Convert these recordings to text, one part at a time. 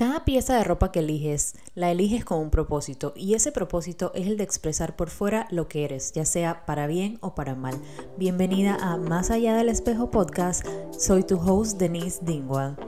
Cada pieza de ropa que eliges, la eliges con un propósito y ese propósito es el de expresar por fuera lo que eres, ya sea para bien o para mal. Bienvenida a Más allá del espejo podcast, soy tu host Denise Dingwall.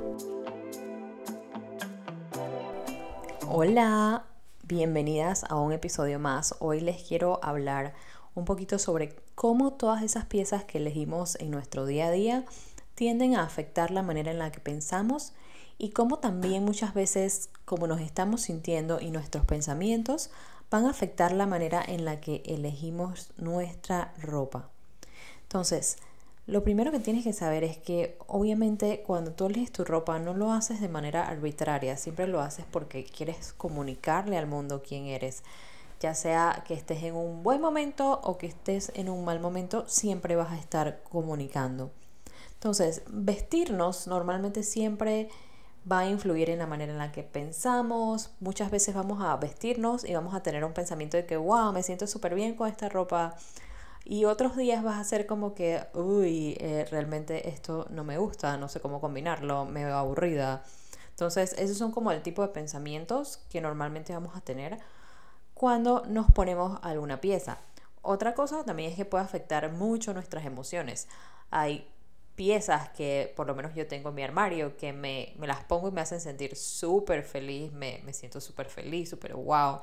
Hola, bienvenidas a un episodio más. Hoy les quiero hablar un poquito sobre cómo todas esas piezas que elegimos en nuestro día a día tienden a afectar la manera en la que pensamos y cómo también muchas veces como nos estamos sintiendo y nuestros pensamientos van a afectar la manera en la que elegimos nuestra ropa. Entonces, lo primero que tienes que saber es que obviamente cuando tú eliges tu ropa no lo haces de manera arbitraria, siempre lo haces porque quieres comunicarle al mundo quién eres. Ya sea que estés en un buen momento o que estés en un mal momento, siempre vas a estar comunicando. Entonces, vestirnos normalmente siempre va a influir en la manera en la que pensamos. Muchas veces vamos a vestirnos y vamos a tener un pensamiento de que, wow, me siento súper bien con esta ropa. Y otros días vas a ser como que, uy, eh, realmente esto no me gusta, no sé cómo combinarlo, me veo aburrida. Entonces, esos son como el tipo de pensamientos que normalmente vamos a tener cuando nos ponemos alguna pieza. Otra cosa también es que puede afectar mucho nuestras emociones. Hay piezas que por lo menos yo tengo en mi armario que me, las pongo y me hacen sentir súper feliz, me, me siento súper feliz, súper wow.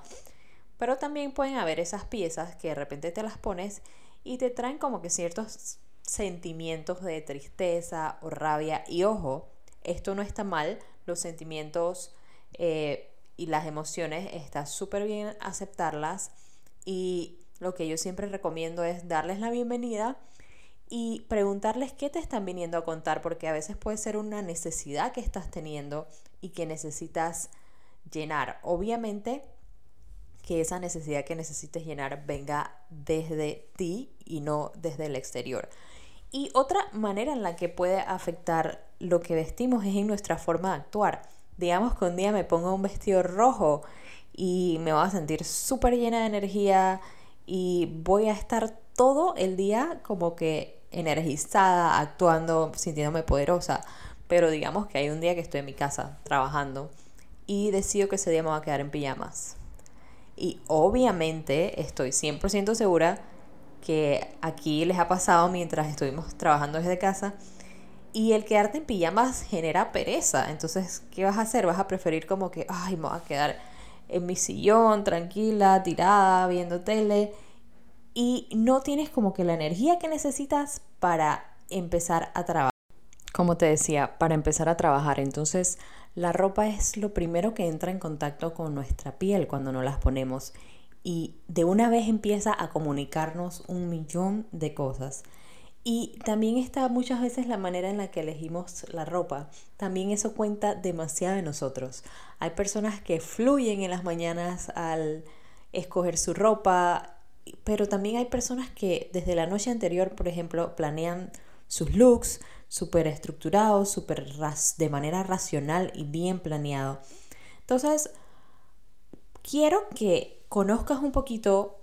Pero también pueden haber esas piezas que de repente te las pones y te traen como que ciertos sentimientos de tristeza o rabia. Y ojo, esto no está mal, los sentimientos eh, y las emociones está súper bien aceptarlas. Y lo que yo siempre recomiendo es darles la bienvenida y preguntarles qué te están viniendo a contar, porque a veces puede ser una necesidad que estás teniendo y que necesitas llenar. Obviamente que esa necesidad que necesites llenar venga desde ti y no desde el exterior. Y otra manera en la que puede afectar lo que vestimos es en nuestra forma de actuar. Digamos que un día me pongo un vestido rojo y me voy a sentir súper llena de energía y voy a estar todo el día como que energizada, actuando, sintiéndome poderosa. Pero digamos que hay un día que estoy en mi casa trabajando y decido que ese día me voy a quedar en pijamas. Y obviamente estoy 100% segura que aquí les ha pasado mientras estuvimos trabajando desde casa. Y el quedarte en pijamas genera pereza. Entonces, ¿qué vas a hacer? Vas a preferir como que, ay, me voy a quedar en mi sillón, tranquila, tirada, viendo tele y no tienes como que la energía que necesitas para empezar a trabajar. Como te decía, para empezar a trabajar. Entonces, la ropa es lo primero que entra en contacto con nuestra piel cuando nos las ponemos y de una vez empieza a comunicarnos un millón de cosas. Y también está muchas veces la manera en la que elegimos la ropa. También eso cuenta demasiado de nosotros. Hay personas que fluyen en las mañanas al escoger su ropa, pero también hay personas que desde la noche anterior, por ejemplo, planean sus looks súper estructurados, super de manera racional y bien planeado. Entonces, quiero que conozcas un poquito,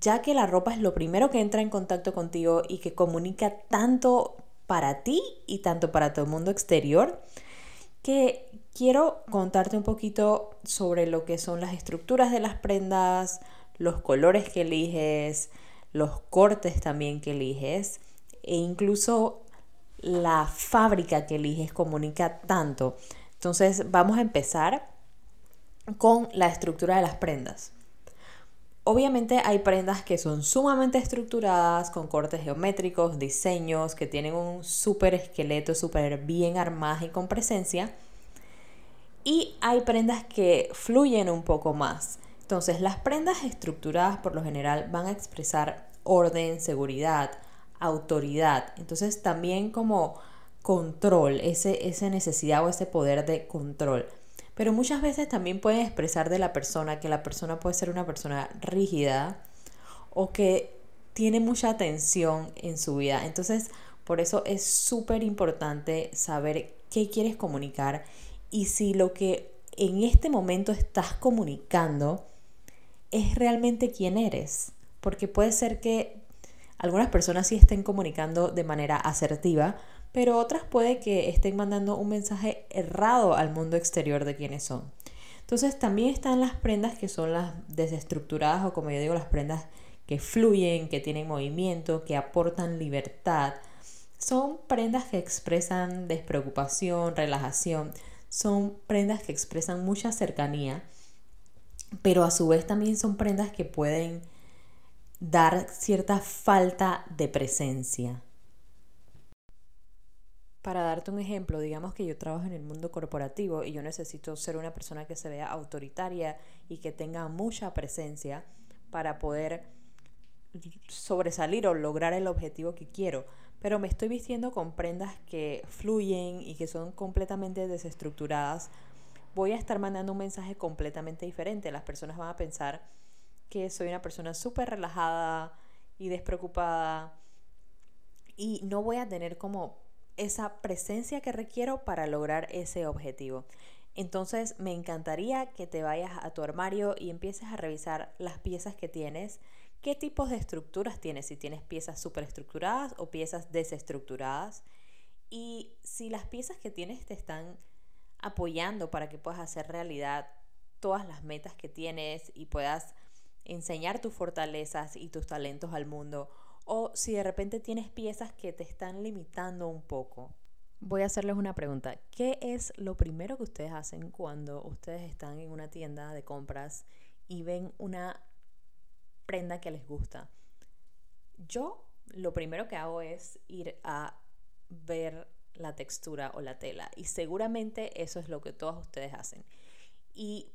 ya que la ropa es lo primero que entra en contacto contigo y que comunica tanto para ti y tanto para el mundo exterior, que quiero contarte un poquito sobre lo que son las estructuras de las prendas, los colores que eliges, los cortes también que eliges e incluso la fábrica que eliges comunica tanto. Entonces vamos a empezar con la estructura de las prendas. Obviamente hay prendas que son sumamente estructuradas, con cortes geométricos, diseños, que tienen un súper esqueleto, súper bien armadas y con presencia. Y hay prendas que fluyen un poco más. Entonces, las prendas estructuradas por lo general van a expresar orden, seguridad, autoridad. Entonces, también como control, ese, esa necesidad o ese poder de control. Pero muchas veces también pueden expresar de la persona que la persona puede ser una persona rígida o que tiene mucha tensión en su vida. Entonces, por eso es súper importante saber qué quieres comunicar y si lo que en este momento estás comunicando es realmente quién eres. Porque puede ser que algunas personas sí estén comunicando de manera asertiva, pero otras puede que estén mandando un mensaje errado al mundo exterior de quiénes son. Entonces también están las prendas que son las desestructuradas o como yo digo las prendas que fluyen, que tienen movimiento, que aportan libertad. Son prendas que expresan despreocupación, relajación, son prendas que expresan mucha cercanía, pero a su vez también son prendas que pueden dar cierta falta de presencia. Para darte un ejemplo, digamos que yo trabajo en el mundo corporativo y yo necesito ser una persona que se vea autoritaria y que tenga mucha presencia para poder sobresalir o lograr el objetivo que quiero. Pero me estoy vistiendo con prendas que fluyen y que son completamente desestructuradas. Voy a estar mandando un mensaje completamente diferente. Las personas van a pensar que soy una persona súper relajada y despreocupada y no voy a tener como esa presencia que requiero para lograr ese objetivo. Entonces me encantaría que te vayas a tu armario y empieces a revisar las piezas que tienes, qué tipos de estructuras tienes, si tienes piezas superestructuradas o piezas desestructuradas y si las piezas que tienes te están apoyando para que puedas hacer realidad todas las metas que tienes y puedas enseñar tus fortalezas y tus talentos al mundo o si de repente tienes piezas que te están limitando un poco. Voy a hacerles una pregunta. ¿Qué es lo primero que ustedes hacen cuando ustedes están en una tienda de compras y ven una prenda que les gusta? Yo lo primero que hago es ir a ver la textura o la tela y seguramente eso es lo que todos ustedes hacen. ¿Y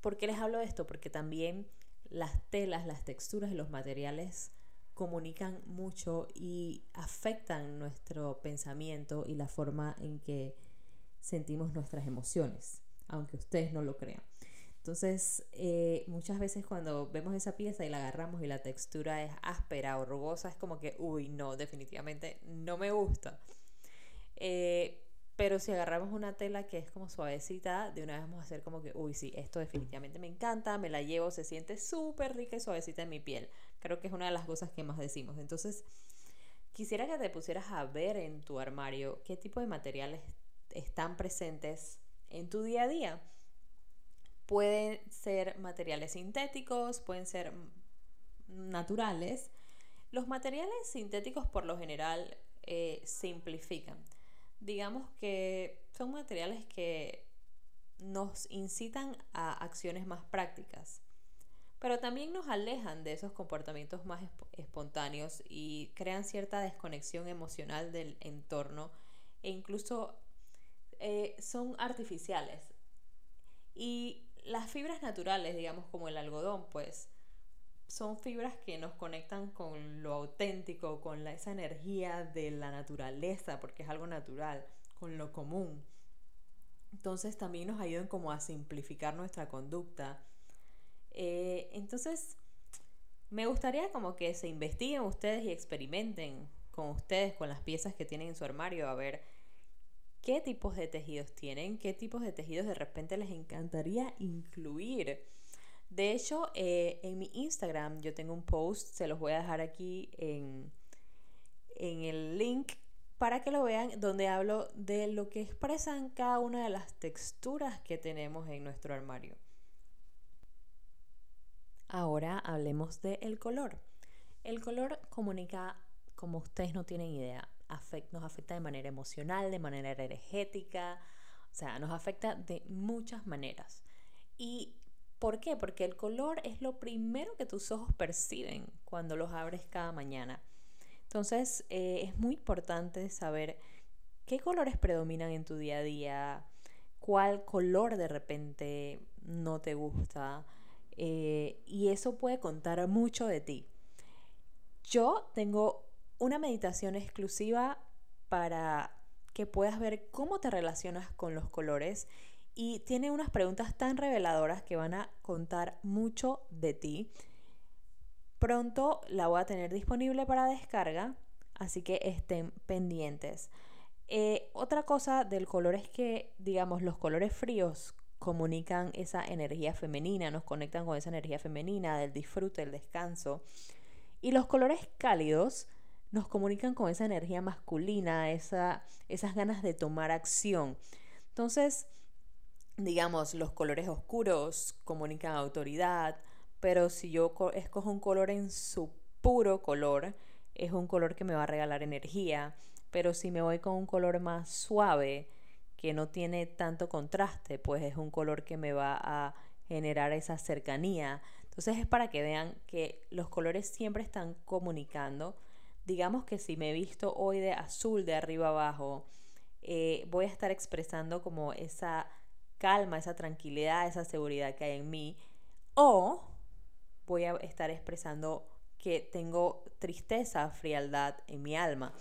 por qué les hablo de esto? Porque también las telas, las texturas y los materiales comunican mucho y afectan nuestro pensamiento y la forma en que sentimos nuestras emociones, aunque ustedes no lo crean. Entonces, eh, muchas veces cuando vemos esa pieza y la agarramos y la textura es áspera o rugosa, es como que, uy, no, definitivamente no me gusta. Eh, pero si agarramos una tela que es como suavecita, de una vez vamos a hacer como que, uy, sí, esto definitivamente me encanta, me la llevo, se siente súper rica y suavecita en mi piel. Creo que es una de las cosas que más decimos. Entonces, quisiera que te pusieras a ver en tu armario qué tipo de materiales están presentes en tu día a día. Pueden ser materiales sintéticos, pueden ser naturales. Los materiales sintéticos por lo general eh, simplifican digamos que son materiales que nos incitan a acciones más prácticas, pero también nos alejan de esos comportamientos más espontáneos y crean cierta desconexión emocional del entorno e incluso eh, son artificiales. Y las fibras naturales, digamos como el algodón, pues son fibras que nos conectan con lo auténtico, con esa energía de la naturaleza, porque es algo natural, con lo común. Entonces también nos ayudan como a simplificar nuestra conducta. Eh, entonces, me gustaría como que se investiguen ustedes y experimenten con ustedes, con las piezas que tienen en su armario, a ver qué tipos de tejidos tienen, qué tipos de tejidos de repente les encantaría incluir de hecho, eh, en mi Instagram yo tengo un post, se los voy a dejar aquí en, en el link para que lo vean, donde hablo de lo que expresan cada una de las texturas que tenemos en nuestro armario. Ahora hablemos del color. El color comunica, como ustedes no tienen idea, nos afecta de manera emocional, de manera energética, o sea, nos afecta de muchas maneras. Y ¿Por qué? Porque el color es lo primero que tus ojos perciben cuando los abres cada mañana. Entonces eh, es muy importante saber qué colores predominan en tu día a día, cuál color de repente no te gusta. Eh, y eso puede contar mucho de ti. Yo tengo una meditación exclusiva para que puedas ver cómo te relacionas con los colores y tiene unas preguntas tan reveladoras que van a contar mucho de ti. Pronto la voy a tener disponible para descarga, así que estén pendientes. Eh, otra cosa del color es que, digamos, los colores fríos comunican esa energía femenina, nos conectan con esa energía femenina del disfrute, el descanso. Y los colores cálidos nos comunican con esa energía masculina, esa, esas ganas de tomar acción. Entonces, digamos, los colores oscuros comunican autoridad, pero si yo escojo un color en su puro color, es un color que me va a regalar energía, pero si me voy con un color más suave, que no tiene tanto contraste, pues es un color que me va a generar esa cercanía. Entonces es para que vean que los colores siempre están comunicando. Digamos que si me he visto hoy de azul de arriba abajo, eh, voy a estar expresando como esa calma, esa tranquilidad, esa seguridad que hay en mí. O voy a estar expresando que tengo tristeza, frialdad en mi alma.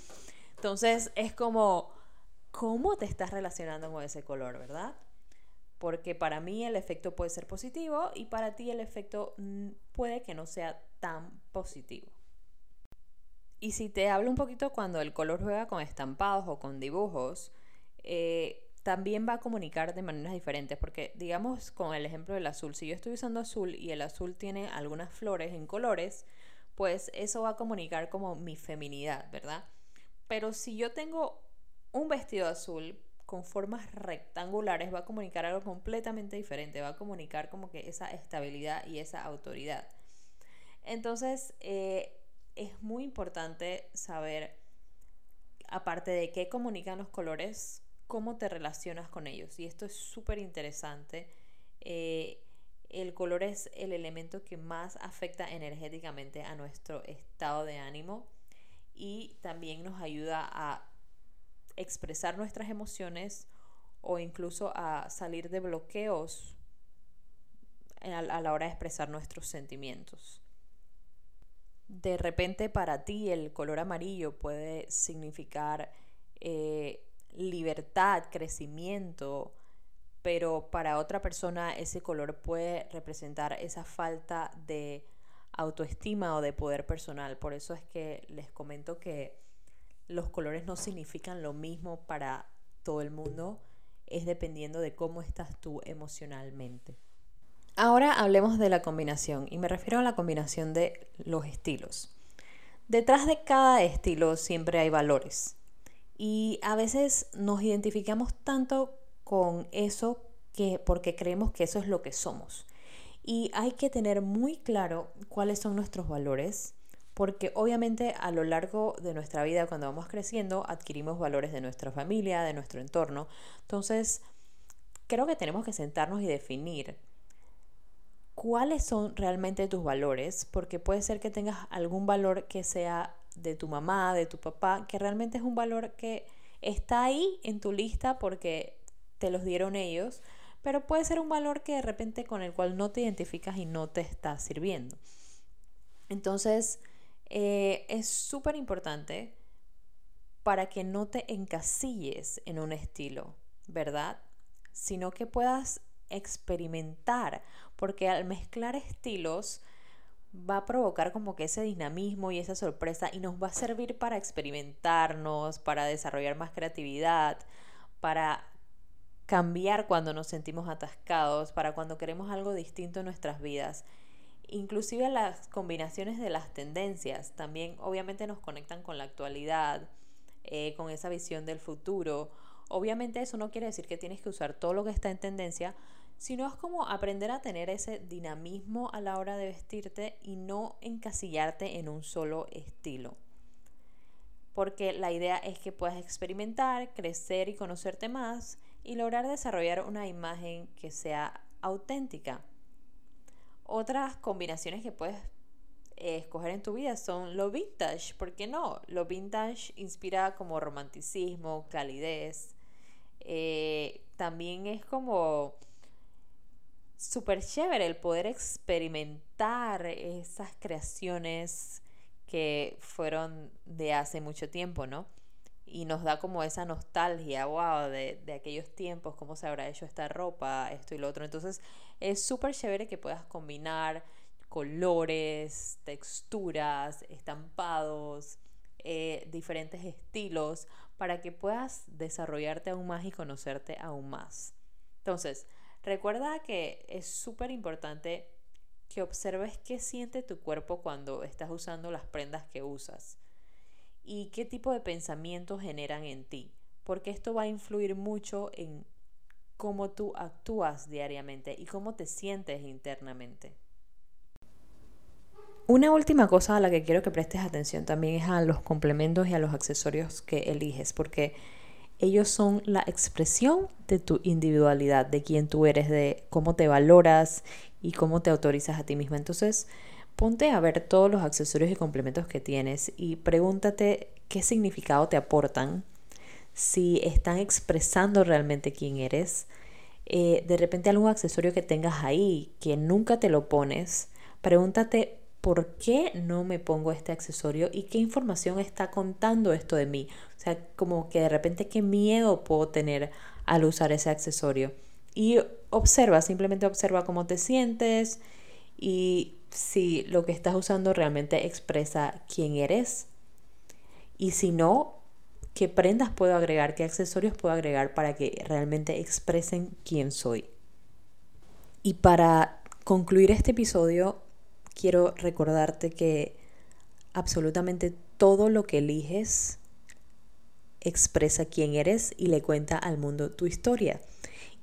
Entonces es como, ¿cómo te estás relacionando con ese color, verdad? Porque para mí el efecto puede ser positivo y para ti el efecto puede que no sea tan positivo. Y si te hablo un poquito cuando el color juega con estampados o con dibujos, eh, también va a comunicar de maneras diferentes, porque digamos con el ejemplo del azul, si yo estoy usando azul y el azul tiene algunas flores en colores, pues eso va a comunicar como mi feminidad, ¿verdad? Pero si yo tengo un vestido azul con formas rectangulares, va a comunicar algo completamente diferente, va a comunicar como que esa estabilidad y esa autoridad. Entonces, eh, es muy importante saber, aparte de qué comunican los colores, cómo te relacionas con ellos. Y esto es súper interesante. Eh, el color es el elemento que más afecta energéticamente a nuestro estado de ánimo y también nos ayuda a expresar nuestras emociones o incluso a salir de bloqueos a la hora de expresar nuestros sentimientos. De repente para ti el color amarillo puede significar eh, libertad, crecimiento, pero para otra persona ese color puede representar esa falta de autoestima o de poder personal. Por eso es que les comento que los colores no significan lo mismo para todo el mundo, es dependiendo de cómo estás tú emocionalmente. Ahora hablemos de la combinación y me refiero a la combinación de los estilos. Detrás de cada estilo siempre hay valores y a veces nos identificamos tanto con eso que, porque creemos que eso es lo que somos. Y hay que tener muy claro cuáles son nuestros valores, porque obviamente a lo largo de nuestra vida, cuando vamos creciendo, adquirimos valores de nuestra familia, de nuestro entorno. Entonces, creo que tenemos que sentarnos y definir cuáles son realmente tus valores, porque puede ser que tengas algún valor que sea de tu mamá, de tu papá, que realmente es un valor que está ahí en tu lista porque te los dieron ellos, pero puede ser un valor que de repente con el cual no te identificas y no te está sirviendo. Entonces, eh, es súper importante para que no te encasilles en un estilo, ¿verdad? Sino que puedas experimentar, porque al mezclar estilos va a provocar como que ese dinamismo y esa sorpresa y nos va a servir para experimentarnos, para desarrollar más creatividad, para cambiar cuando nos sentimos atascados, para cuando queremos algo distinto en nuestras vidas. Inclusive las combinaciones de las tendencias también obviamente nos conectan con la actualidad, eh, con esa visión del futuro. Obviamente eso no quiere decir que tienes que usar todo lo que está en tendencia, sino es como aprender a tener ese dinamismo a la hora de vestirte y no encasillarte en un solo estilo porque la idea es que puedas experimentar, crecer y conocerte más y lograr desarrollar una imagen que sea auténtica. Otras combinaciones que puedes eh, escoger en tu vida son lo vintage, ¿por qué no? Lo vintage inspira como romanticismo, calidez. Eh, también es como súper chévere el poder experimentar esas creaciones que fueron de hace mucho tiempo, ¿no? Y nos da como esa nostalgia, wow, de, de aquellos tiempos, cómo se habrá hecho esta ropa, esto y lo otro. Entonces es súper chévere que puedas combinar colores, texturas, estampados, eh, diferentes estilos, para que puedas desarrollarte aún más y conocerte aún más. Entonces, recuerda que es súper importante que observes qué siente tu cuerpo cuando estás usando las prendas que usas. y qué tipo de pensamientos generan en ti, porque esto va a influir mucho en cómo tú actúas diariamente y cómo te sientes internamente. Una última cosa a la que quiero que prestes atención también es a los complementos y a los accesorios que eliges, porque ellos son la expresión de tu individualidad, de quién tú eres, de cómo te valoras y cómo te autorizas a ti misma. Entonces, ponte a ver todos los accesorios y complementos que tienes y pregúntate qué significado te aportan, si están expresando realmente quién eres. Eh, de repente algún accesorio que tengas ahí que nunca te lo pones, pregúntate por qué no me pongo este accesorio y qué información está contando esto de mí. O sea, como que de repente qué miedo puedo tener al usar ese accesorio. Y observa, simplemente observa cómo te sientes y si lo que estás usando realmente expresa quién eres. Y si no, qué prendas puedo agregar, qué accesorios puedo agregar para que realmente expresen quién soy. Y para concluir este episodio, quiero recordarte que absolutamente todo lo que eliges expresa quién eres y le cuenta al mundo tu historia.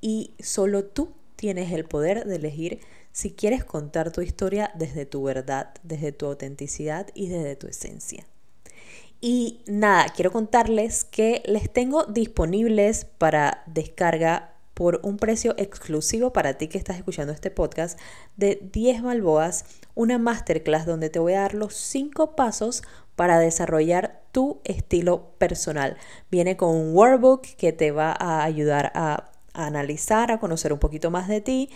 Y solo tú tienes el poder de elegir si quieres contar tu historia desde tu verdad, desde tu autenticidad y desde tu esencia. Y nada, quiero contarles que les tengo disponibles para descarga por un precio exclusivo para ti que estás escuchando este podcast de 10 balboas, una masterclass donde te voy a dar los 5 pasos para desarrollar tu estilo personal. Viene con un workbook que te va a ayudar a, analizar, a conocer un poquito más de ti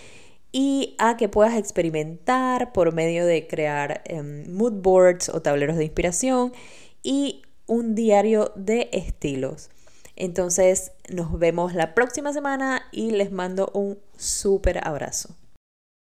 y a que puedas experimentar por medio de crear em, mood boards o tableros de inspiración y un diario de estilos. Entonces nos vemos la próxima semana y les mando un súper abrazo.